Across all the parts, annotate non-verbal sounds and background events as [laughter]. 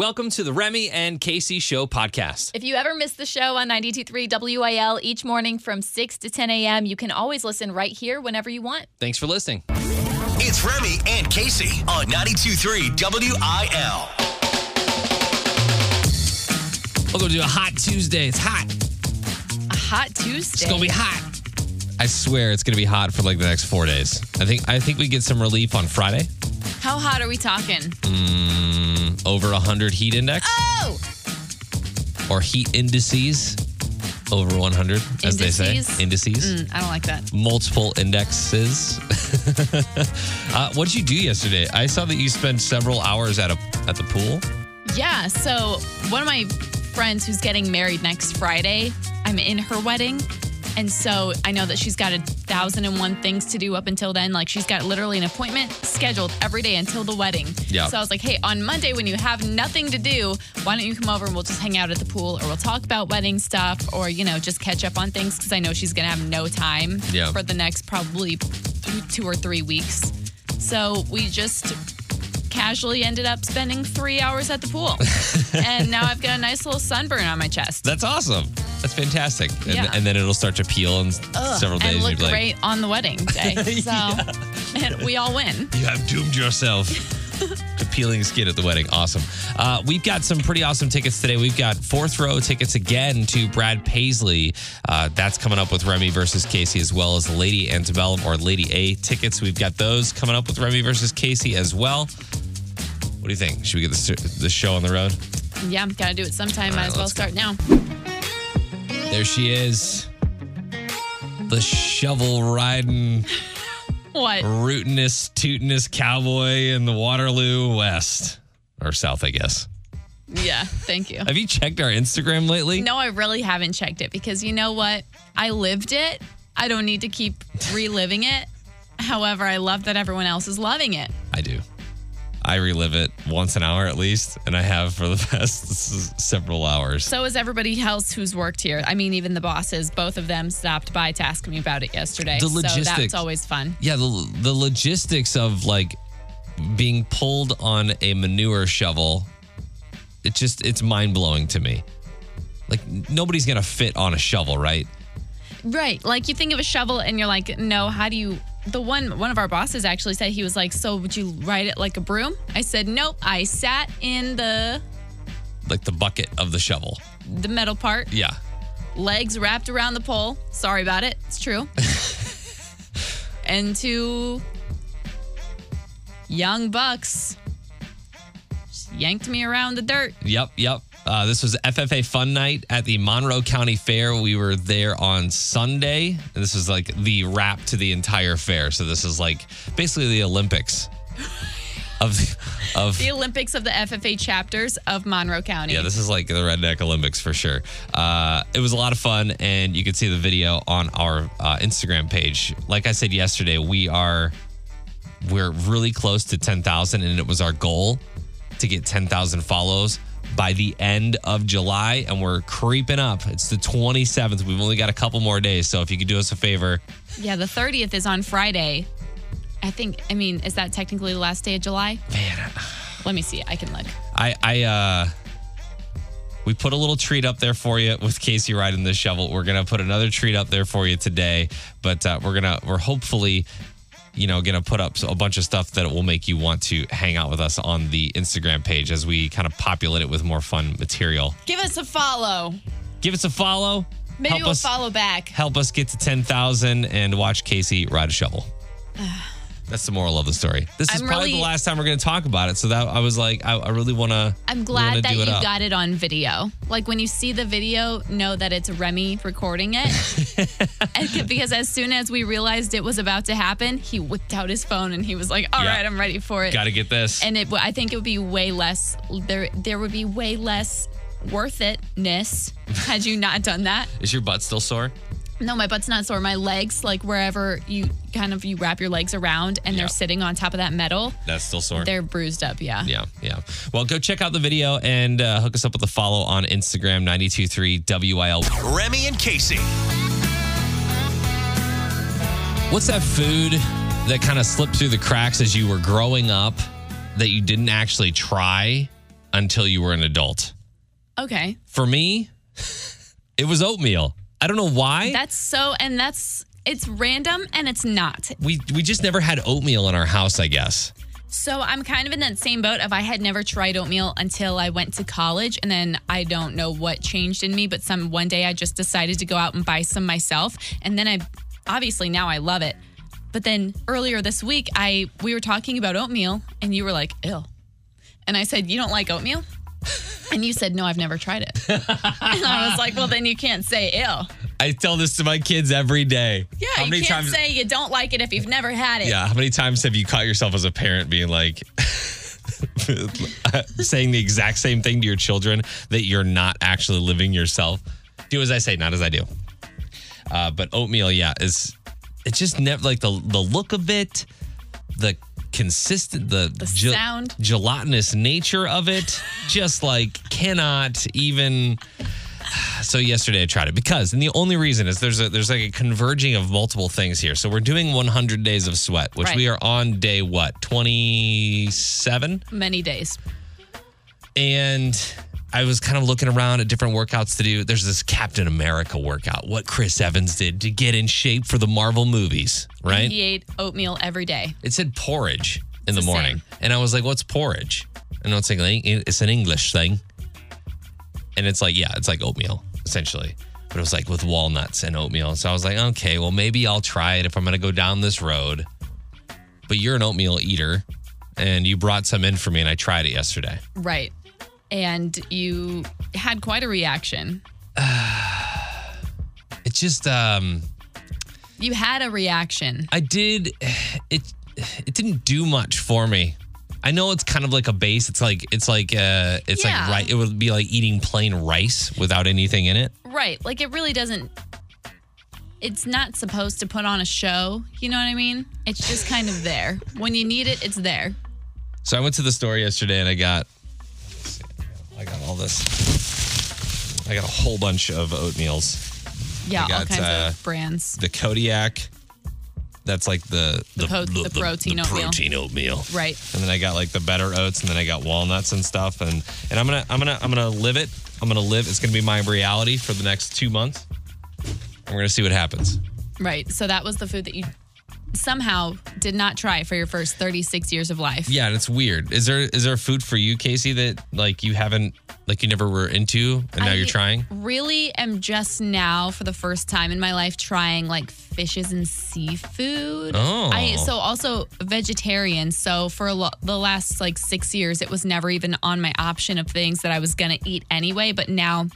Welcome to the Remy and Kasey Show podcast. If you ever miss the show on 92.3 WIL each morning from 6 to 10 a.m., you can always listen right here whenever you want. Thanks for listening. It's Remy and Kasey on 92.3 WIL. Welcome to do a hot Tuesday. It's hot. A hot Tuesday. It's gonna be hot. I swear it's gonna be hot for like the next four days. I think I think we get some relief on Friday. How hot are we talking? Mm, over hundred heat index Oh! or heat indices over 100, as they say. Indices? Indices. Mm, I don't like that. multiple indexes. [laughs] uh, what did you do yesterday? I saw that you spent several hours at a at the pool. Yeah, so one of my friends who's getting married next Friday, I'm in her wedding. And so I know that she's got a thousand and one things to do up until then. Like she's got literally an appointment scheduled every day until the wedding. Yeah. So I was like, hey, on Monday when you have nothing to do, why don't you come over and we'll just hang out at the pool or we'll talk about wedding stuff or, you know, just catch up on things because I know she's going to have no time Yeah. for the next probably two or three weeks. So we just casually ended up spending three hours at the pool. [laughs] and now I've got a nice little sunburn on my chest. That's awesome. That's fantastic. And, Yeah. and then it'll start to peel in Ugh, several days. and look like, great on the wedding [laughs] day. So and we all win. You have doomed yourself [laughs] to peeling skin at the wedding. Awesome. Uh, we've got some pretty awesome tickets today. We've got fourth row tickets again to Brad Paisley. Uh, that's coming up with Remy versus Kasey, as well as Lady Antebellum or Lady A tickets. We've got those coming up with Remy versus Kasey as well. What do you think? Should we get the, the show on the road? Yeah, gotta do it sometime. Might as well let's go. start now. There she is. The shovel riding, What? rootinest, tootinest cowboy in the Waterloo West or South, I guess. Yeah, thank you. Have you checked our Instagram lately? No, I really haven't checked it because you know what? I lived it. I don't need to keep reliving it. However, I love that everyone else is loving it. I do. I relive it once an hour at least, and I have for the [laughs] past several hours. So is everybody else who's worked here. I mean, even the bosses, both of them stopped by to ask me about it yesterday. The So logistics. that's always fun. yeah, the, the logistics of like being pulled on a manure shovel, it just, it's mind blowing to me. Like, nobody's going to fit on a shovel, right? Right. Like you think of a shovel and you're like, no, how do you the one one of our bosses actually said he was like, So would you ride it like a broom? I said, Nope. I sat in the Like the bucket of the shovel. the metal part, Yeah. legs wrapped around the pole. Sorry about it. It's true. [laughs] and two young bucks yanked me around the dirt. Yep, yep. Uh, this was FFA Fun Night at the Monroe County Fair. We were there on Sunday. And this is like the wrap to the entire fair. So this is like basically the Olympics [laughs] of of The Olympics of the FFA chapters of Monroe County. yeah. This is like the Redneck Olympics for sure. Uh, it was a lot of fun, and you can see the video on our uh, Instagram page. Like I said yesterday, we are we're really close to ten thousand, and it was our goal to get ten thousand follows by the end of July, and we're creeping up. It's the 27th. We've only got a couple more days, so if you could do us a favor, Yeah, the 30th is on Friday. I think, I mean, is that technically the last day of July? man, Let me see. I can look. I I uh we put a little treat up there for you with Kasey riding the shovel. We're gonna put another treat up there for you today, but uh, we're gonna we're hopefully you know gonna put up a bunch of stuff that will make you want to hang out with us on the Instagram page as we kind of populate it with more fun material. Give us a follow. Give us a follow. Maybe help we'll us follow back. help us get to ten thousand and watch Kasey ride a shovel. [sighs] [sighs] [sighs] That's the moral of the story. This is I'm probably really- the last time we're going to talk about it. So that I was like, I, I really want to. I'm glad that you got it on video. Like when you see the video, know that it's Remy recording it. [laughs] Because as soon as we realized it was about to happen, he whipped out his phone and he was like, "All Yeah. right, I'm ready for it." Got to get this. and it, I think it would be way less. There, there would be way less worth itness had you not done that. Is your butt still sore? No, my butt's not sore. My legs, like wherever you kind of you wrap your legs around and Yeah. they're sitting on top of that metal, That's still sore. they're bruised up. Yeah. Yeah, yeah. Well, go check out the video and uh, hook us up with a follow on Instagram, 923 WIL. Remy and Kasey. What's that food that kind of slipped through the cracks as you were growing up that you didn't actually try until you were an adult. Okay. For me, [laughs] it was oatmeal. I don't know why. That's so, and that's, it's random and it's not. we we just never had oatmeal in our house, I guess. So I'm kind of in that same boat of I had never tried oatmeal until I went to college and then I don't know what changed in me, but some one day I just decided to go out and buy some myself. And then I obviously now I love it. But then earlier this week I we were talking about oatmeal and you were like, ill. And I said, You don't like oatmeal? And you said, No, I've never tried it. [laughs] and I was like, Well, then you can't say ill. I tell this to my kids every day. Yeah, How you many can't times? say you don't like it if you've never had it. yeah, how many times have you caught yourself as a parent being like [laughs] saying the exact same thing to your children that you're not actually living yourself? Do as I say, not as I do. Uh, but oatmeal, yeah, is it's just never like the the look of it, the consistent the, The sound. gelatinous nature of it just like cannot even so yesterday I tried it because and the only reason is there's a there's like a converging of multiple things here. So we're doing 100 days of sweat, which Right. we are on day what 27, Many days. and I was kind of looking around at different workouts to do. There's this Captain America workout, what Chris Evans did to get in shape for the Marvel movies, right? He ate oatmeal every day. It said porridge in It's the the morning. And I was like, what's porridge? And it's like, it's an English thing. And it's like, yeah, it's like oatmeal, essentially. But it was like with walnuts and oatmeal. So I was like, okay, well, maybe I'll try it if I'm going to go down this road. But you're an oatmeal eater and you brought some in for me and I tried it yesterday. Right. And you had quite a reaction. [sighs] It just, um, You had a reaction. I did, [sighs] it, it didn't do much for me. I know it's kind of like a base. It's like it's like uh it's Yeah. like right. It would be like eating plain rice without anything in it. Right. Like it really doesn't it's not supposed to put on a show, you know what I mean? It's just kind of there. When you need it, it's there. So I went to the store yesterday and I got I got all this. I got a whole bunch of oatmeals. Yeah, I got, all kinds uh, of brands. The Kodiak. That's like the The po- the protein the oatmeal. protein oatmeal. Right. And then I got like the better oats, and then I got walnuts and stuff. And and I'm gonna I'm gonna I'm gonna live it. I'm gonna live. It's gonna be my reality for the next two months. And we're gonna see what happens. Right. So that was the food that you somehow did not try for your first 36 years of life. Yeah, and it's weird. Is there is there food for you, Kasey, that like you haven't like you never were into, and now I you're trying? Really am just now for the first time in my life trying like fishes and seafood. Oh. I so also vegetarian. So for a lo- the last like 6 years it was never even on my option of things that I was going to eat anyway, but now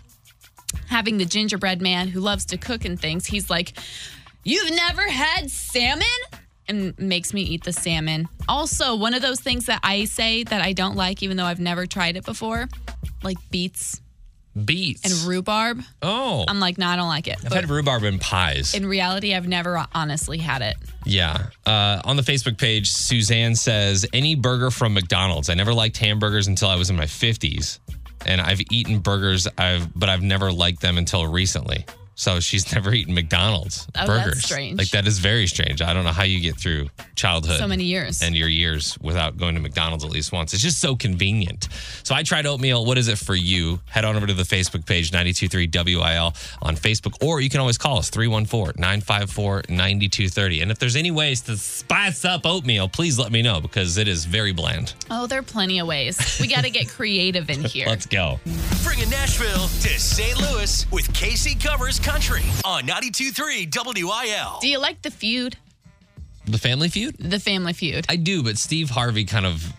having the gingerbread man who loves to cook and things, he's like, "You've never had salmon?" and makes me eat the salmon. Also, one of those things that I say that I don't like even though I've never tried it before, like beets Beets and rhubarb. Oh, I'm like, no, I don't like it. I've But had rhubarb in pies. in reality, I've never honestly had it. Yeah. Uh, on the Facebook page, Suzanne says, any burger from McDonald's. I never liked hamburgers until I was in my 50s. And I've eaten burgers, I've, but I've never liked them until recently. So she's [laughs] never eaten McDonald's Oh, that's burgers. strange. Like that is very strange. I don't know how you get through childhood. So many years. And your years without going to McDonald's at least once. It's just so convenient. So I tried oatmeal. What is it for you? Head on over to the Facebook page, 923 WIL on Facebook, or you can always call us 314 954 9230. And if there's any ways to spice up oatmeal, please let me know because it is very bland. oh, there are plenty of ways. We got to get creative in [laughs] here. Let's go. Bringing Nashville to St. Louis with Kasey Covers Country on 92.3 WIL. Do you like the feud? The family feud? The family feud. I do, but Steve Harvey kind of,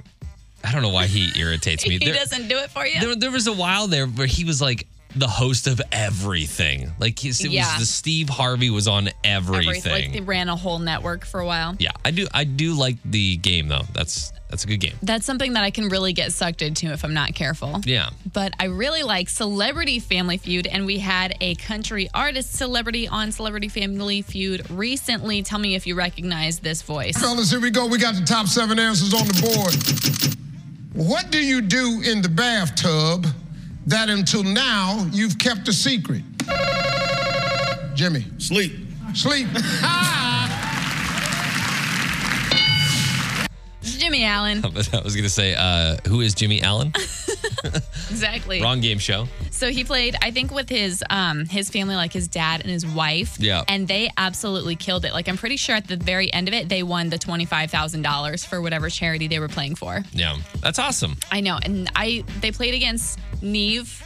I don't know why he irritates me. [laughs] he There- doesn't do it for you? There, there was a while there where he was like the host of everything. Like his, it Yeah. was the Steve Harvey was on everything. Everything. Like they ran a whole network for a while. yeah, I do. I do like the game though. That's that's a good game. That's something that I can really get sucked into if I'm not careful. Yeah. But I really like Celebrity Family Feud, and we had a country artist celebrity on Celebrity Family Feud recently. Tell me if you recognize this voice. Fellas, here we go. We got the top seven answers on the board. What do you do in the bathtub that until now you've kept a secret? Jimmy. Sleep. Sleep. [laughs] Jimmy Allen. But [laughs] I was gonna say, uh, who is Jimmy Allen? [laughs] [laughs] exactly. Wrong game show. So he played, I think, with his um his family, like his dad and his wife. Yeah. And they absolutely killed it. Like I'm pretty sure at the very end of it, they won the twenty five thousand dollars for whatever charity they were playing for. Yeah, that's awesome. I know. And I they played against Nev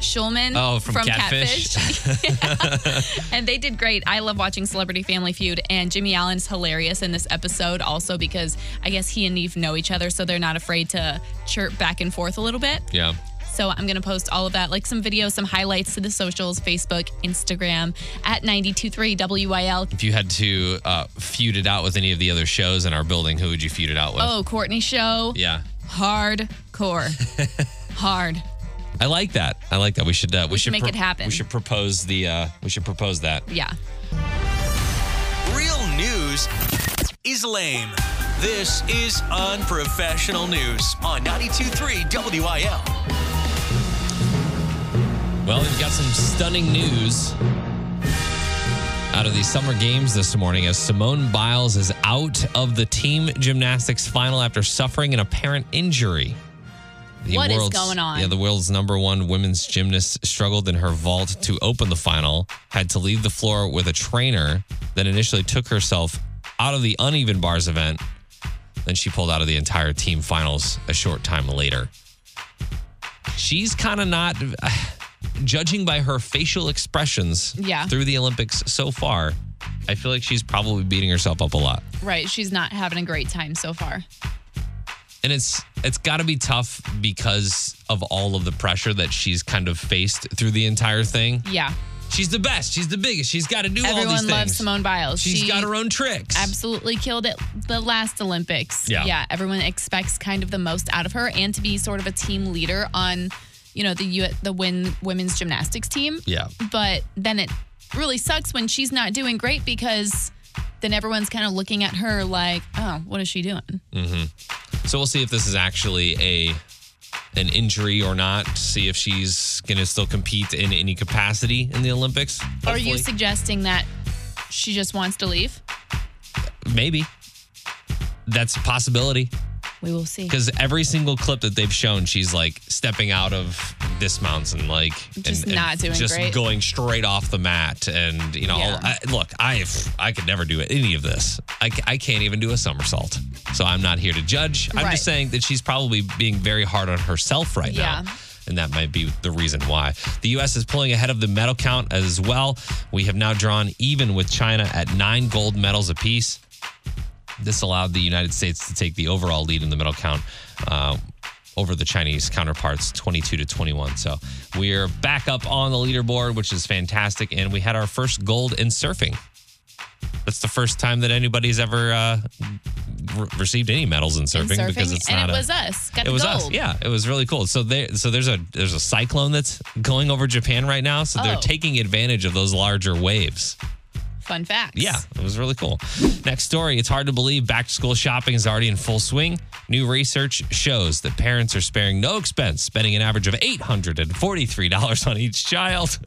Schulman Oh, from Catfish. Catfish. [laughs] and they did great. I love watching Celebrity Family Feud. And Jimmy Allen's hilarious in this episode also because I guess he and Nev know each other, so they're not afraid to chirp back and forth a little bit. Yeah. So I'm going to post all of that, like some videos, some highlights to the socials, Facebook, Instagram, at 923 WIL. If you had to uh, feud it out with any of the other shows in our building, who would you feud it out with? Oh, Courtney Show. Yeah. Hardcore. [laughs] Hard. I like that. I like that. We should. Uh, we, should make it happen. We should propose the. Uh, we should propose that. Yeah. Real news is lame. This is unprofessional news on 92.3 WIL. Well, we've got some stunning news out of the summer games this morning as Simone Biles is out of the team gymnastics final after suffering an apparent injury. The What is world's- going on? Yeah, the world's number one women's gymnast struggled in her vault to open the final, had to leave the floor with a trainer, then initially took herself out of the uneven bars event. Then she pulled out of the entire team finals a short time later. She's kind of not, [sighs] judging by her facial expressions Yeah. through the Olympics so far, I feel like she's probably beating herself up a lot. Right. She's not having a great time so far. And it's it's got to be tough because of all of the pressure that she's kind of faced through the entire thing. Yeah. She's the best. She's the biggest. She's got to do all Everyone these things. Everyone loves Simone Biles. She's She got her own tricks. absolutely killed it the last Olympics. Yeah. Yeah. Everyone expects kind of the most out of her and to be sort of a team leader on, you know, the U- the win women's gymnastics team. Yeah. But then it really sucks when she's not doing great because then everyone's kind of looking at her like, oh, what is she doing? Mm-hmm. So we'll see if this is actually a an injury or not. See if she's going to still compete in any capacity in the Olympics. Are you suggesting that she just wants to leave? Maybe. That's a possibility. We will see. because every single clip that they've shown, she's like stepping out of dismounts and like Just and, and not doing just great. going straight off the mat. And you know, Yeah. I, look, I I could never do any of this. I, I can't even do a somersault. So I'm not here to judge. I'm Right. just saying that she's probably being very hard on herself right Yeah. now. And that might be the reason why. The U.S. is pulling ahead of the medal count as well. We have now drawn even with China at nine gold medals apiece. This allowed the United States to take the overall lead in the medal count uh, over the Chinese counterparts, 22 to 21. So we're back up on the leaderboard, which is fantastic. And we had our first gold in surfing. That's the first time that anybody's ever uh, re- received any medals in In surfing, because it's and not it a. was us. Got it was gold. us. Yeah, it was really cool. So there, so there's a there's a cyclone that's going over Japan right now. So they're Oh. taking advantage of those larger waves. Fun facts. Yeah, it was really cool. Next story. It's hard to believe back to school shopping is already in full swing. New research shows that parents are sparing no expense, spending an average of $843 on each child.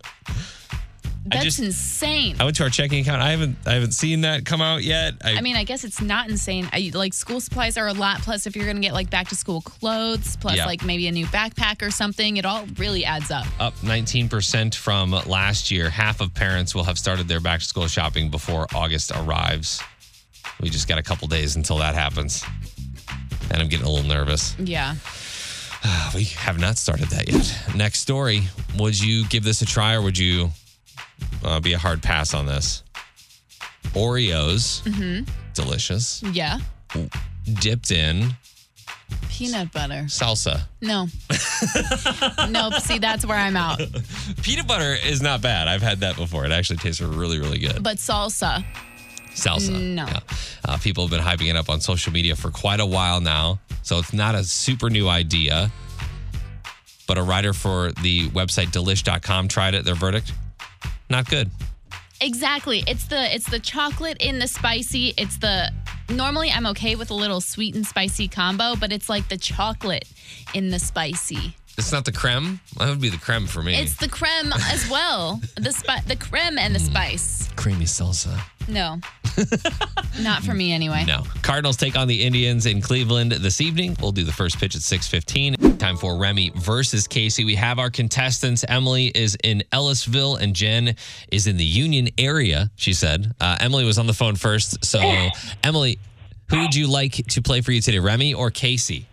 That's just- insane. I went to our checking account. I haven't I haven't seen that come out yet. I, I mean, I guess it's not insane. I, like school supplies are a lot. Plus, if you're going to get like back to school clothes, plus Yeah. like maybe a new backpack or something, it all really adds up. up 19% from last year. Half of parents will have started their back to school shopping before August arrives. We just got a couple days until that happens. And I'm getting a little nervous. Yeah. [sighs] We have not started that yet. Next story. Would you give this a try or would you uh, be a hard pass on this? Oreos, mm-hmm. delicious, Yeah. dipped in Peanut butter. salsa. No. [laughs] nope. See, that's where I'm out. Peanut butter is not bad. I've had that before. It actually tastes really, really good. But salsa. Salsa. No. Yeah. Uh, people have been hyping it up on social media for quite a while now. So it's not a super new idea. But a writer for the website delish.com tried it. Their verdict not good. Exactly. It's the it's the chocolate in the spicy. It's the normally I'm okay with a little sweet and spicy combo, but it's like the chocolate in the spicy. It's not the creme. That would be the creme for me. It's the creme as well. The spi- the creme and the spice. creamy salsa. No. Not for me anyway. No. Cardinals take on the Indians in Cleveland this evening. We'll do the first pitch at 6:15. Time for Remy versus Kasey. We have our contestants. Emily is in Ellisville and Jen is in the Union area, she said. Uh, Emily was on the phone first. So, [laughs] Emily, who would you like to play for you today, Remy or Kasey?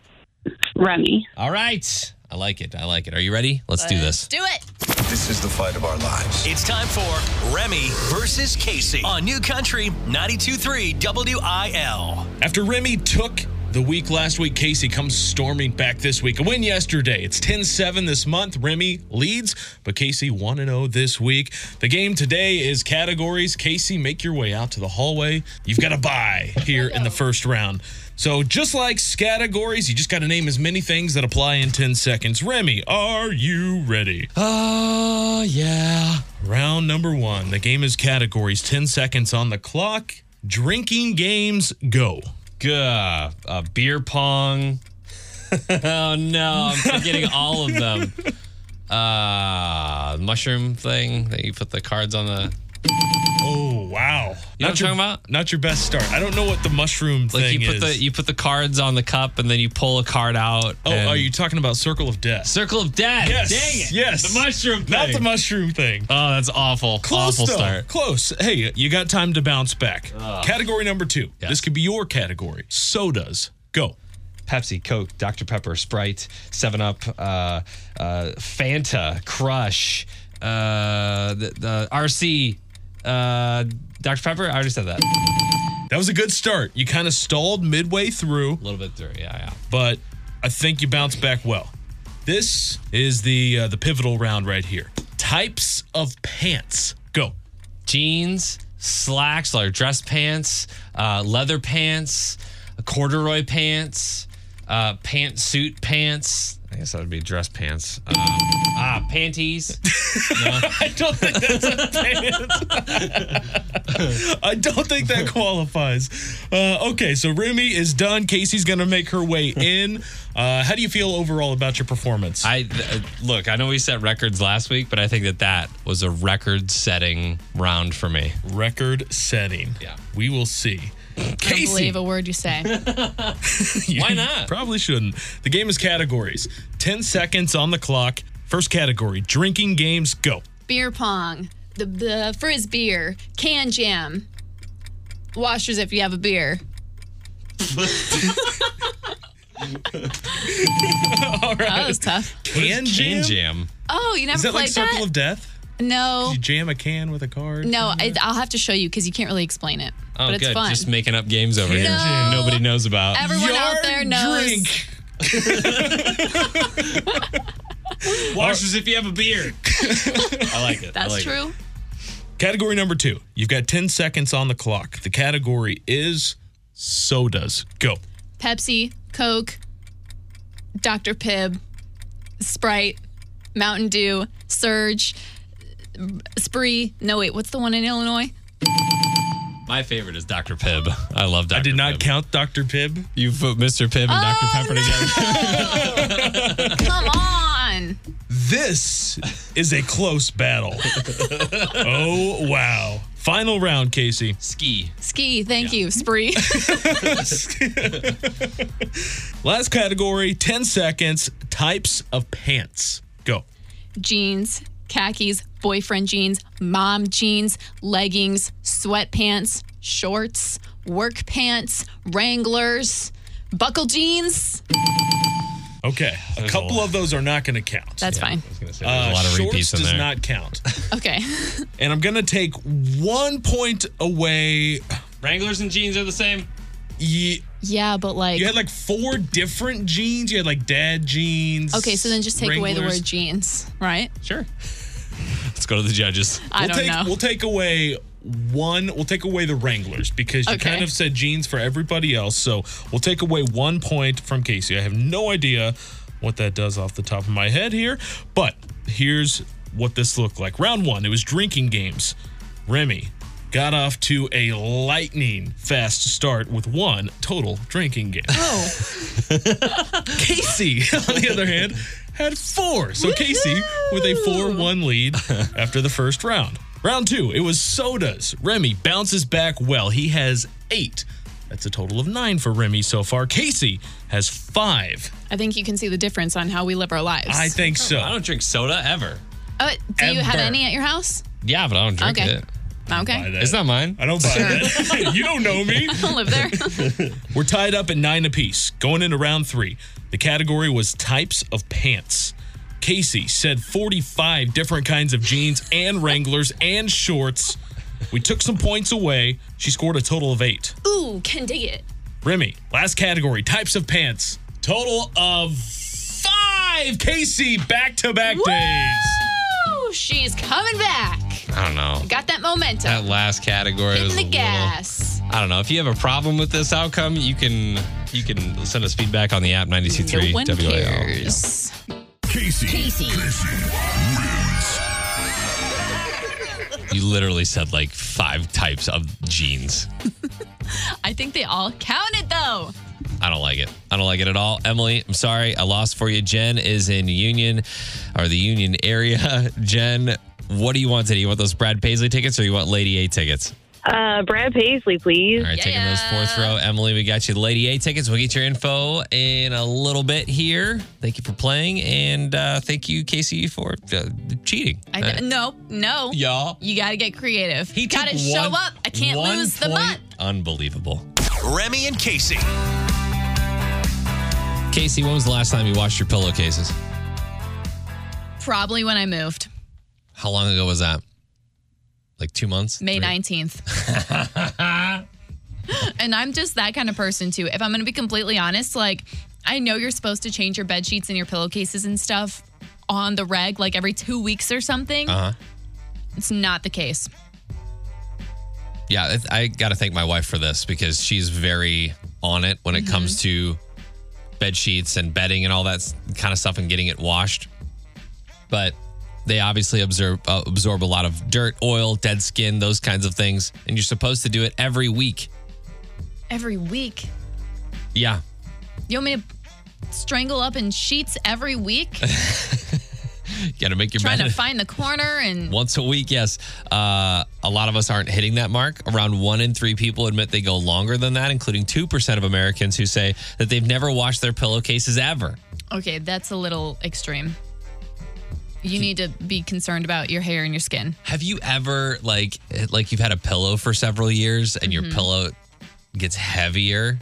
Remy. All right. I like it. I like it. Are you ready? Let's do Let's this. do it. This is the fight of our lives. It's time for Remy versus Kasey on New Country 92.3 WIL. After Remy took the week last week, Kasey comes storming back this week. A win yesterday. It's 10 7 this month. Remy leads, but Kasey 1 0 this week. The game today is categories. Kasey, make your way out to the hallway. You've got a bye here in the first round. So, just like categories, you just got to name as many things that apply in 10 seconds. Remy, are you ready? Oh, yeah. Round number one. The game is categories. 10 seconds on the clock. Drinking games, go. Gah, uh, beer pong. [laughs] oh no, I'm forgetting all of them. Uh, mushroom thing that you put the cards on the. Oh wow! You know what I'm your, talking about? Not your best start. I don't know what the mushroom Like thing you put is. the you put the cards on the cup and then you pull a card out. oh, are you talking about Circle of Death? Circle of Death? yes. Dang it! Yes. The mushroom thing. Not the mushroom thing. Oh, that's awful. Close awful though. start. Close. Hey, you got time to bounce back. Category number two. Yes. This could be your category. Sodas. Go. Pepsi, Coke, Dr Pepper, Sprite, Seven Up, uh, uh, Fanta, Crush, uh, the, the RC, uh, Dr Pepper. I already said that. That was a good start. You kind of stalled midway through. A little bit through. Yeah, yeah. but I think you bounced back well. This is the uh, the pivotal round right here. Types of pants. Go. jeans, slacks, like dress pants, uh, leather pants, corduroy pants, uh, pantsuit pants. I guess that would be dress pants. Um, ah, panties. [laughs] I don't think that's a pants. I don't think that qualifies. Uh, okay, so Remy is done. Kasey's gonna make her way in. Uh, how do you feel overall about your performance? I th- look. I know we set records last week, but I think that that was a record-setting round for me. Record setting. Yeah. We will see. I don't Kasey, believe a word you say. [laughs] [laughs] Why not? Probably shouldn't. The game is categories. 10 seconds on the clock. First category drinking games, go. beer pong, the, the frizz beer, can jam, washers if you have a beer. [laughs] All right. That was tough. Can Can jam? jam. Oh, you never Is that played like Circle that? of Death? No, You jam a can with a card? no. I, I'll have to show you because you can't really explain it. Oh, but it's good. fun. Just making up games over here. No. Nobody knows about. Everyone out there knows. drink. [laughs] Washers if you have a beard. [laughs] I like it. That's like it. true. Category number two. You've got 10 seconds on the clock. The category is sodas. Go. Pepsi, Coke, Dr. Pibb, Sprite, Mountain Dew, Surge, Spree. No, wait, what's the one in Illinois? My favorite is Dr. Pibb. I love Dr. I did not Pibb. count Dr. Pibb. You put Mr. Pibb and Dr. Oh, Pepper together. [laughs] [laughs] Come on. This is a close battle. [laughs] oh, wow. Final round, Kasey. Ski. Ski, thank you. Spree. Last category 10 seconds. Types of pants. Go. jeans, khakis, boyfriend jeans, mom jeans, leggings, sweatpants, shorts, work pants, Wranglers, buckle jeans. Okay. A There's a couple lot. of those are not going to count. That's fine. I was gonna say, Uh, there's a lot of shorts repeats in does there. not count. [laughs] Okay. [laughs] and I'm going to take one point away. Wranglers and jeans are the same. Ye- yeah, but like You had like four different jeans. You had like dad jeans. Okay, so then just take away the Wranglers. word jeans, right? Sure. Let's go to the judges. I we'll don't take, know. We'll take away one. We'll take away the Wranglers because you Okay. kind of said jeans for everybody else. So we'll take away one point from Kasey. I have no idea what that does off the top of my head here, but here's what this looked like. Round one, it was drinking games. Remy got off to a lightning fast start with one total drinking game. Oh, [laughs] Kasey, on the other hand, had four. So Kasey with a 4 1 lead [laughs] after the first round. Round two, it was sodas. Remy bounces back well. He has eight. That's a total of nine for Remy so far. Kasey has five. I think you can see the difference on how we live our lives. I think so. I don't drink soda ever. Uh, do you have Ever. any at your house? Yeah, but I don't drink Okay. it. Buy Okay. that. It's not mine. I don't buy that. [laughs] you don't know me. [laughs] I don't live there. [laughs] We're tied up at nine apiece, going into round three. The category was types of pants. Kasey said 45 different kinds of jeans and Wranglers and shorts. We took some points away. She scored a total of eight. Ooh, can dig it. Remy, last category, types of pants. Total of five. Kasey, back to back days. Woo! She's coming back. I don't know. Got that momentum. That last category Hitting was the a little- I don't know. If you have a problem with this outcome, you can you can send us feedback on the app 923 No one WIL. cares. Kasey. Kasey. You literally said like five types of jeans. [laughs] I think they all counted though. I don't like it. I don't like it at all. Emily, I'm sorry. I lost for you. Jen is in Union or the Union area. [laughs] Jen, what do you want today? You want those Brad Paisley tickets or you want Lady A tickets? Uh, Brad Paisley, please. All right, taking those fourth row. Emily, we got you the Lady A tickets. We'll get your info in a little bit here. Thank you for playing. And uh, thank you, Kasey, for uh, cheating. I, Uh, no, no. y'all. You got to get creative. He got to show up. I can't one lose the butt. Unbelievable. Remy and Kasey. Kasey, when was the last time you washed your pillowcases? Probably when I moved, How long ago was that? Like two months? May Three? 19th. [laughs] [laughs] and I'm just that kind of person too. If I'm going to be completely honest, like I know you're supposed to change your bed sheets and your pillowcases and stuff on the reg like every 2 weeks or something. Uh-huh. It's not the case. Yeah, I, I got to thank my wife for this because she's very on it when it comes to bed sheets and bedding and all that kind of stuff and getting it washed. But they obviously absorb uh, absorb a lot of dirt, oil, dead skin, those kinds of things, and you're supposed to do it every week. Every week. Yeah, You want me to strangle up in sheets every week? you got to make your Trying bed to find the corner and [laughs] once a week. Yes, uh, a lot of us aren't hitting that mark. Around one in three people admit they go longer than that, including two percent of Americans who say that they've never washed their pillowcases ever. Okay, that's a little extreme. You need to be concerned about your hair and your skin. Have you ever like like you've had a pillow for several years and Mm-hmm. your pillow gets heavier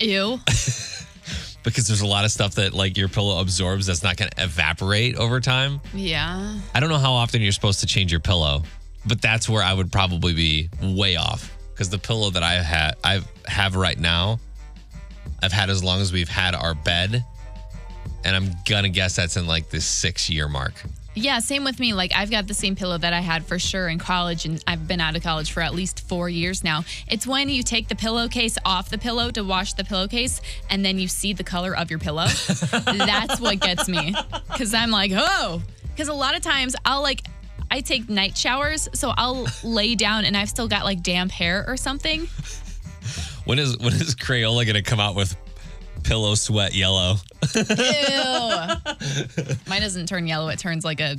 Ew. [laughs] because there's a lot of stuff that like your pillow absorbs that's not going to evaporate over time? yeah. I don't know how often you're supposed to change your pillow, but that's where I would probably be way off because the pillow that I had I have right now I've had as long as we've had our bed and I'm gonna guess that's in like the 6 year mark. Yeah, same with me. Like I've got the same pillow that I had for sure in college and I've been out of college for at least 4 years now. It's when you take the pillowcase off the pillow to wash the pillowcase and then you see the color of your pillow. [laughs] That's what gets me cuz I'm like, "Oh." Cuz a lot of times I'll like I take night showers, so I'll lay down and I've still got like damp hair or something. When is when is Crayola to come out with pillow sweat yellow? Ew. Mine doesn't turn yellow, it turns like a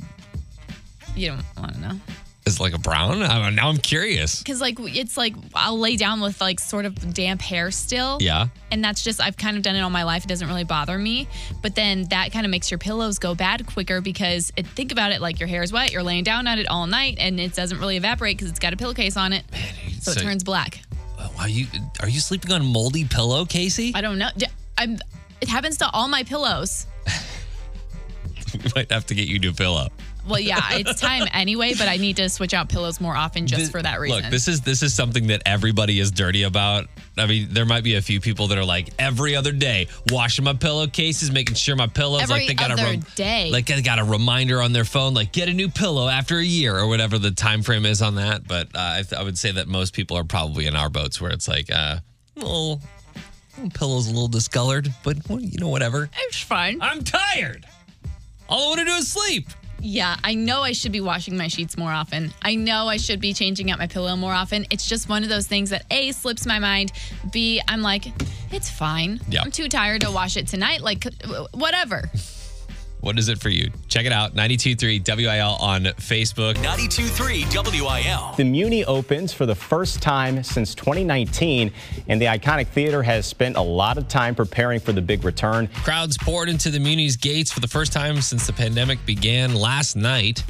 you don't want to know. Is it like a brown? I, now I'm curious. Cause like it's like I'll lay down with like sort of damp hair still. Yeah. And that's just I've kind of done it all my life. It doesn't really bother me. But then that kind of makes your pillows go bad quicker because it, think about it like your hair is wet, you're laying down on it all night, and it doesn't really evaporate because it's got a pillowcase on it. So, So- it turns black. Wow, you are you sleeping on a moldy pillow, Kasey? I don't know. I'm. It happens to all my pillows. [laughs] we might have to get you a new pillow. Well, yeah, it's time anyway, but I need to switch out pillows more often just for that reason. Look, this is this is something that everybody is dirty about. I mean, there might be a few people that are like every other day washing my pillowcases, making sure my pillows Every like they got a other day. like they got a reminder on their phone, like get a new pillow after a year or whatever the time frame is on that. But uh, I, th- I would say that most people are probably in our boats where it's like, uh, well, Mm, pillow's a little discolored, but well, you know, whatever. it's fine. I'm tired. All I want to do is sleep. Yeah, I know I should be washing my sheets more often. I know I should be changing out my pillow more often. It's just one of those things that A slips my mind. B, I'm like, it's fine. Yeah. I'm too tired to wash it tonight. Like, whatever. What is it for you? Check it out. 923 WIL on Facebook. 923 WIL. The Muni opens for the first time since 2019, and the iconic theater has spent a lot of time preparing for the big return. Crowds poured into the Muni's gates for the first time since the pandemic began last night.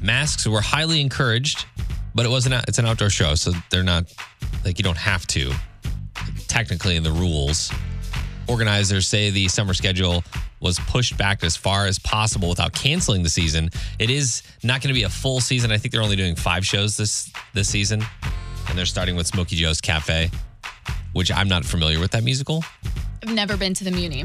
Masks were highly encouraged, but it wasn't. It's an outdoor show, so they're not like you don't have to. Technically, in the rules, organizers say the summer schedule was pushed back as far as possible without canceling the season. It is not going to be a full season. I think they're only doing five shows this this season, and they're starting with Smokey Joe's Cafe, which I'm not familiar with that musical. I've never been to the Muni.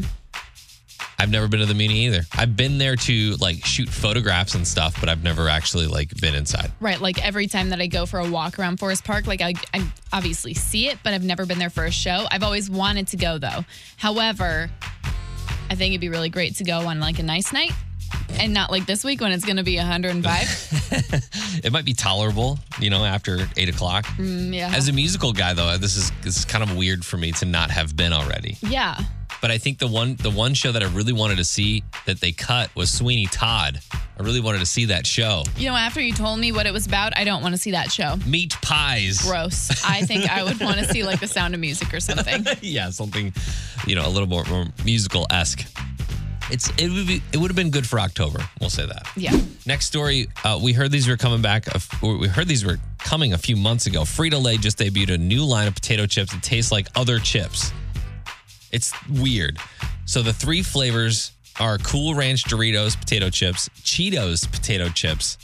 I've never been to the Muni either. I've been there to like shoot photographs and stuff, but I've never actually like been inside. Right, like every time that I go for a walk around Forest Park, like I, I obviously see it, but I've never been there for a show. I've always wanted to go though. However, I think it'd be really great to go on like a nice night and not like this week when it's going to be 105. [laughs] It might be tolerable, you know, after eight o'clock. Mm, yeah. As a musical guy, though, this is this is kind of weird for me to not have been already. yeah. But I think the one the one show that I really wanted to see that they cut was Sweeney Todd. I really wanted to see that show. You know, after you told me what it was about, I don't want to see that show. Meat pies. Gross. I think I would want to see like the sound of music or something. [laughs] yeah, something, you know, a little more, more musical esque. It's it would be it would have been good for October. We'll say that. Yeah. Next story, uh, we heard these were coming back. a f- We heard these were coming a few months ago. Frito Lay just debuted a new line of potato chips that taste like other chips. It's weird. So the three flavors are Cool Ranch Doritos potato chips, Cheetos potato chips,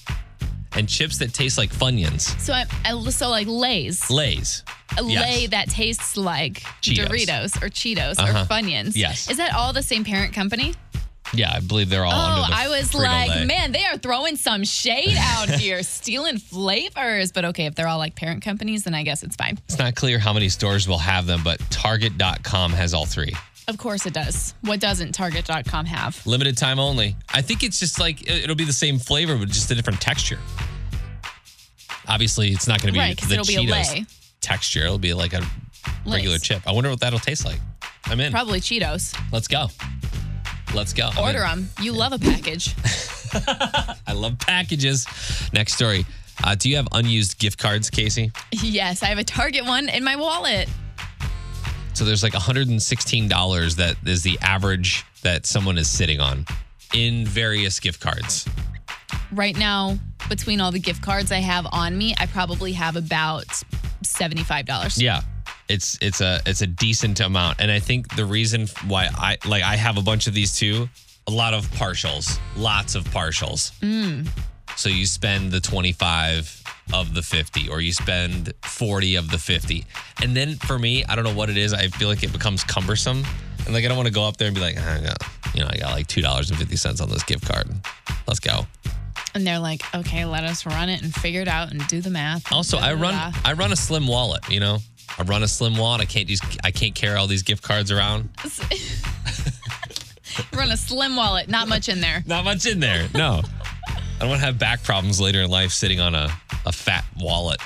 and chips that taste like Funyuns. So I, I so like Lay's. Lays. A Yes. lay that tastes like Cheetos. Doritos or Cheetos Uh-huh. or Funyuns. Yes. Is that all the same parent company? Yeah, I believe they're all Oh, under the I was Frito-Lay. like, man, they are throwing some shade out [laughs] here, stealing flavors. But okay, if they're all like parent companies, then I guess it's fine. It's not clear how many stores will have them, but Target.com has all three. Of course it does. What doesn't Target.com have? Limited time only. I think it's just like it- it'll be the same flavor, but just a different texture. Obviously, it's not going to be Right, the it'll be a Cheetos lay. texture. It'll be like a regular Lay's. chip. I wonder what that'll taste like. I'm in. Probably Cheetos. Let's go. Let's go. Order them. You love a package. [laughs] I love packages. Next story. Uh, do you have unused gift cards, Kasey? yes, I have a Target one in my wallet. So there's like $116 that is the average that someone is sitting on in various gift cards. Right now, between all the gift cards I have on me, I probably have about $75. Yeah. It's it's a it's a decent amount. And I think the reason why I like I have a bunch of these too, a lot of partials, lots of partials. So you spend the 25 of the 50 or you spend 40 of the 50. And then for me, I don't know what it is, I feel like it becomes cumbersome. And like I don't want to go up there and be like, "Ah, I you know, I got like $2.50 on this gift card. Let's go. And they're like, okay, let us run it and figure it out and do the math. Also, I run. I run a slim wallet, you know. I run a slim wallet. I can't just I can't carry all these gift cards around. [laughs] run a slim wallet, not much in there. Not much in there. No. I don't want to have back problems later in life sitting on a, a fat wallet.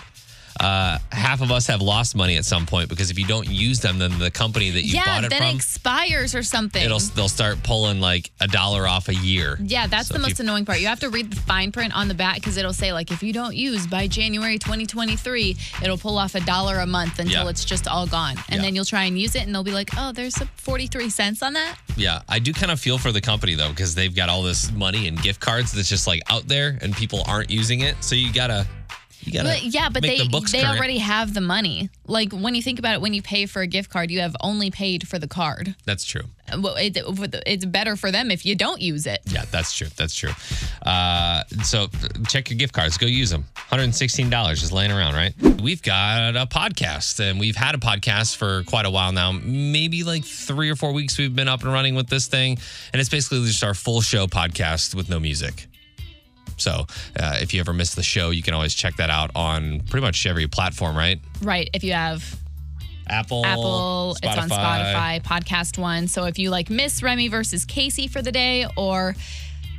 Uh, half of us have lost money at some point because if you don't use them, then the company that you yeah, bought it then from, it expires or something. it'll they'll start pulling like a dollar off a year. yeah, that's So the most you- annoying part. You have to read the fine print on the back because it'll say like if you don't use by January 2023, it'll pull off a dollar a month until Yeah. it's just all gone. And Yeah. then you'll try and use it and they'll be like, "Oh, there's a 43 cents on that." Yeah, I do kind of feel for the company though because they've got all this money and gift cards that's just like out there and people aren't using it. So you gotta, you gotta, But yeah, but they the they current. already have the money. Like when you think about it, when you pay for a gift card, you have only paid for the card. That's true. Well, it, it's better for them if you don't use it. Yeah, that's true. That's true. Uh, so check your gift cards. Go use them. $116 just laying around, right? We've got a podcast and we've had a podcast for quite a while now. Maybe like three or four weeks we've been up and running with this thing. And it's basically just our full show podcast with no music. So uh, if you ever miss the show, you can always check that out on pretty much every platform, right? Right. If you have Apple, Apple, it's on Spotify, Podcast One. So if you like miss Remy versus Kasey for the day, or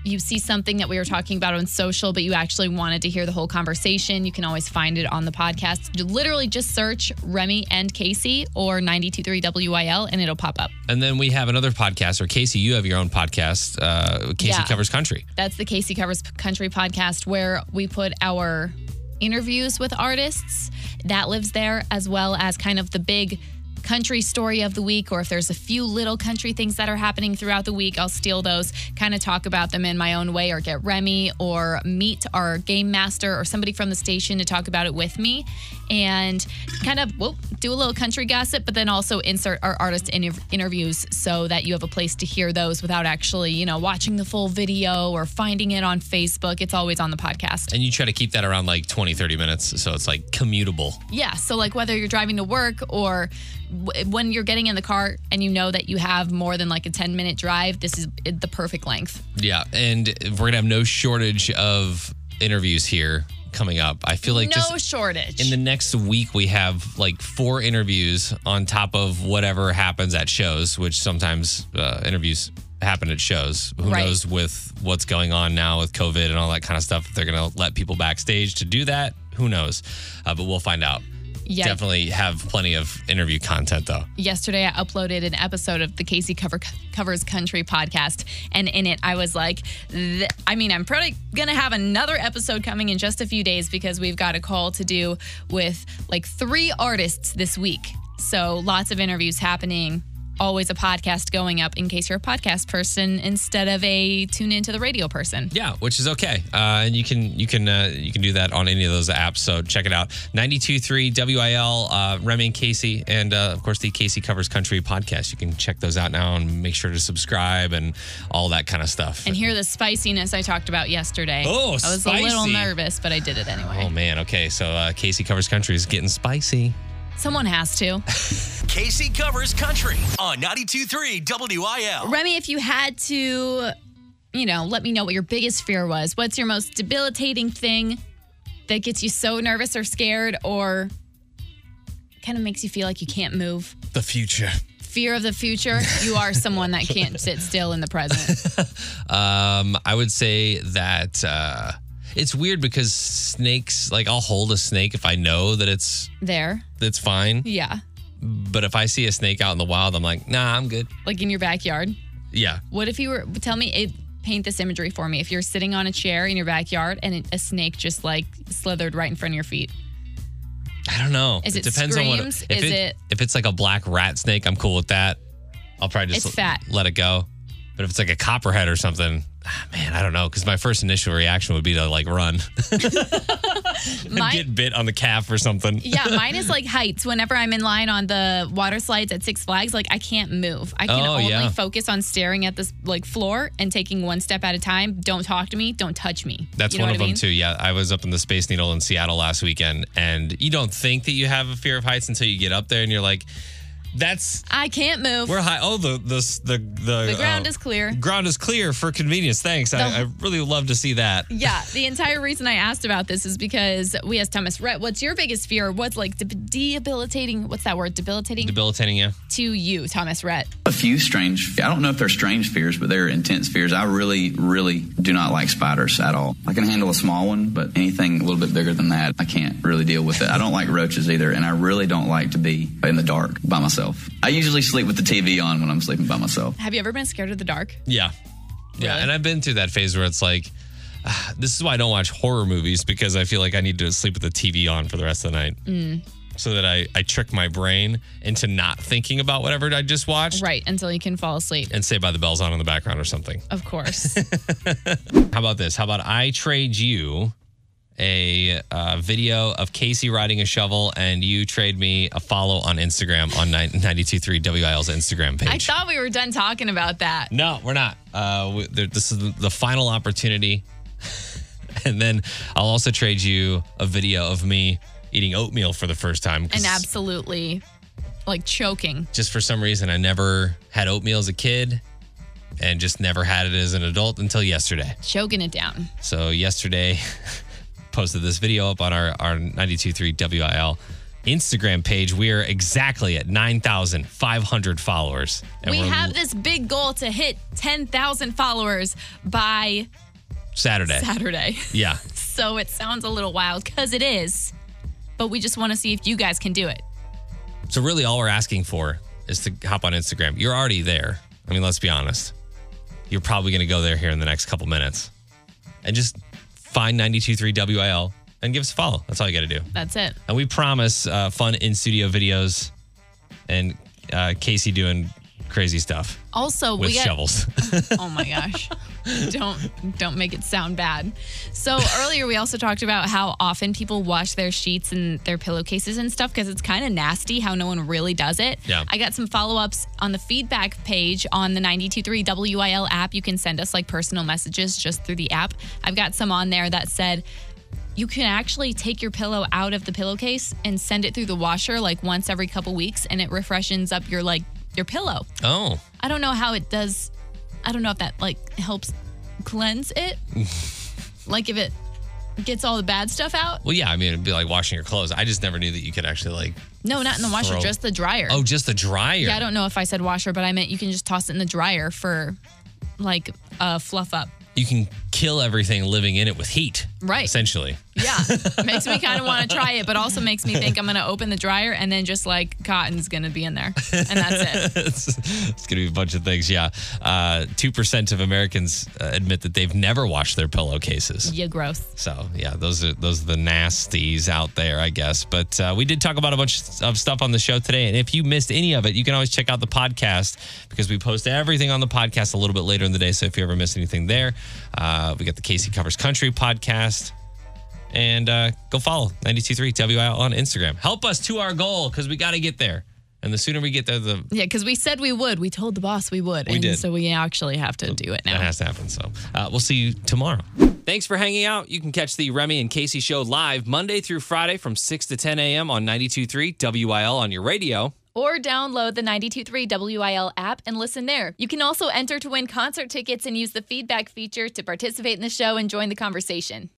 you see something that we were talking about on social, but you actually wanted to hear the whole conversation, you can always find it on the podcast. Literally just search Remy and Kasey or 923 WIL and it'll pop up. And then we have another podcast, or Kasey, you have your own podcast, uh, Kasey Yeah. Covers Country. That's the Casey Covers Country podcast where we put our interviews with artists. That lives there, as well as kind of the big country story of the week, or if there's a few little country things that are happening throughout the week, I'll steal those, kind of talk about them in my own way, or get Remy or meet our game master or somebody from the station to talk about it with me, and kind of whoop, do a little country gossip, but then also insert our artist inter- interviews so that you have a place to hear those without actually, you know, watching the full video or finding it on Facebook. It's always on the podcast. And you try to keep that around like 20, 30 minutes. So it's like commutable. Yeah. So, like, whether you're driving to work or when you're getting in the car and you know that you have more than like a 10 minute drive, this is the perfect length. Yeah. And we're going to have no shortage of interviews here coming up. I feel like no just shortage. in the next week, we have like four interviews on top of whatever happens at shows, which sometimes uh, interviews happen at shows. Who Right. knows with what's going on now with COVID and all that kind of stuff? If they're going to let people backstage to do that, who knows? Uh, but we'll find out. Yeah. Definitely have plenty of interview content though. yesterday I uploaded an episode of the Kasey Cover Covers Country podcast, and in it I was like, I mean, I'm probably gonna have another episode coming in just a few days because we've got a call to do with like three artists this week. So lots of interviews happening. Always a podcast going up in case you're a podcast person instead of a tune into the radio person. Yeah, which is okay, uh, and you can you can uh, you can do that on any of those apps. So check it out. 92.3 WIL, uh, Remy and Kasey, and uh, of course the Kasey Covers Country podcast. You can check those out now and make sure to subscribe and all that kind of stuff. And hear the spiciness I talked about yesterday. Oh, I was a little nervous, but I did it anyway. oh man, okay, so uh, Kasey Covers Country is getting spicy. Someone has to. [laughs] Kasey covers country on 92.3 WIL. Remy, if you had to, you know, let me know what your biggest fear was. What's your most debilitating thing that gets you so nervous or scared or kind of makes you feel like you can't move? The future. Fear of the future. You are [laughs] someone that can't sit still in the present. [laughs] Um, I would say that uh, it's weird because snakes, like I'll hold a snake if I know that it's There. That's fine, Yeah. but if I see a snake out in the wild, I'm like, nah, I'm good. Like in your backyard. Yeah, What if you were, tell me, it, paint this imagery for me. If you're sitting on a chair in your backyard and it, a snake just like slithered right in front of your feet. I don't know. Is it depends screams? on what. If Is it- if it's like a black rat snake, I'm cool with that. I'll probably just It's fat. let it go. But if it's like a copperhead or something, Ah, man, I don't know. Because my first initial reaction would be to like run, [laughs] My, get bit on the calf or something. Yeah, mine is like heights. Whenever I'm in line on the water slides at Six Flags, like I can't move. I can Oh, only yeah. focus on staring at this like floor and taking one step at a time. Don't talk to me. Don't touch me. That's You know one what of I them mean? too. Yeah, I was up in the Space Needle in Seattle last weekend, and you don't think that you have a fear of heights until you get up there, and you're like, "That's I can't move. we're high. Oh, the the the the, the ground uh, is clear. ground is clear for convenience. Thanks. I, I really love to see that. Yeah, [laughs] the entire reason I asked about this is because we asked Thomas Rhett, what's your biggest fear? What's like de- debilitating? What's that word? Debilitating Debilitating you. to you, Thomas Rhett? A few strange, I don't know if they're strange fears, but they're intense fears. I really, really do not like spiders at all. I can handle a small one, but anything a little bit bigger than that, I can't really deal with it. I don't like roaches either, and I really don't like to be in the dark by myself. I usually sleep with the TV on when I'm sleeping by myself. Have you ever been scared of the dark? Yeah. Yeah. Really? And I've been through that phase where it's like, ah, this is why I don't watch horror movies because I feel like I need to sleep with the TV on for the rest of the night. Mm. So that I, I trick my brain into not thinking about whatever I just watched Right, until you can fall asleep. and say by the bells on in the background or something. Of course. [laughs] How about this? How about I trade you a uh, video of Kasey riding a shovel and you trade me a follow on Instagram on 923 WIL's Instagram page? I thought we were done talking about that. No, we're not. Uh, we, there, this is the, the final opportunity. [laughs] and then I'll also trade you a video of me eating oatmeal for the first time. And absolutely like choking. Just for some reason, I never had oatmeal as a kid and just never had it as an adult until yesterday. choking it down. So yesterday, [laughs] posted this video up on our, our 92.3 WIL Instagram page, we are exactly at 9,500 followers. And we have this big goal to hit 10,000 followers by Saturday. Saturday. Yeah. [laughs] So it sounds a little wild because it is, but we just want to see if you guys can do it. So really all we're asking for is to hop on Instagram. You're already there. I mean, let's be honest. You're probably going to go there here in the next couple minutes. And just find 923 WIL and give us a follow. That's all you got to do. That's it. And we promise uh, fun in studio videos and uh, Kasey doing crazy stuff Also, with we got, shovels. [laughs] Oh my gosh. don't don't make it sound bad. So earlier we also talked about how often people wash their sheets and their pillowcases and stuff because it's kind of nasty how no one really does it. Yeah. I got some follow-ups on the feedback page on the 923 WIL app. You can send us like personal messages just through the app. I've got some on there that said you can actually take your pillow out of the pillowcase and send it through the washer like once every couple weeks and it refreshes up your like your pillow. oh, I don't know how it does. I don't know if that like helps cleanse it. [laughs] like if it gets all the bad stuff out. well, yeah. I mean, it'd be like washing your clothes. I just never knew that you could actually like, No, not in the washer, Throw- just the dryer. oh, just the dryer. yeah, I don't know if I said washer, but I meant you can just toss it in the dryer for like uh, fluff up. You can kill everything living in it with heat. Right. Essentially. Yeah, [laughs] makes me kind of want to try it, but also makes me think I'm gonna open the dryer and then just like cotton's gonna be in there, and that's it. [laughs] it's, it's going to be a bunch of things. Yeah. Uh, 2% of Americans uh, admit that they've never washed their pillowcases. Yeah, gross. So yeah, those are those are the nasties out there, I guess. But uh, we did talk about a bunch of stuff on the show today, and if you missed any of it, you can always check out the podcast because we post everything on the podcast a little bit later in the day. So if you ever miss anything there, uh, we got the Kasey Covers Country podcast. And uh, go follow 923 WIL on Instagram. Help us to our goal because we got to get there. And the sooner we get there, the Yeah, because we said we would. We told the boss we would, We and did. so we actually have to do it now. That has to happen. So uh, we'll see you tomorrow. Thanks for hanging out. You can catch the Remy and Kasey show live Monday through Friday from 6 to 10 a.m. on 92.3 WIL on your radio. Or download the 923 WIL app and listen there. You can also enter to win concert tickets and use the feedback feature to participate in the show and join the conversation.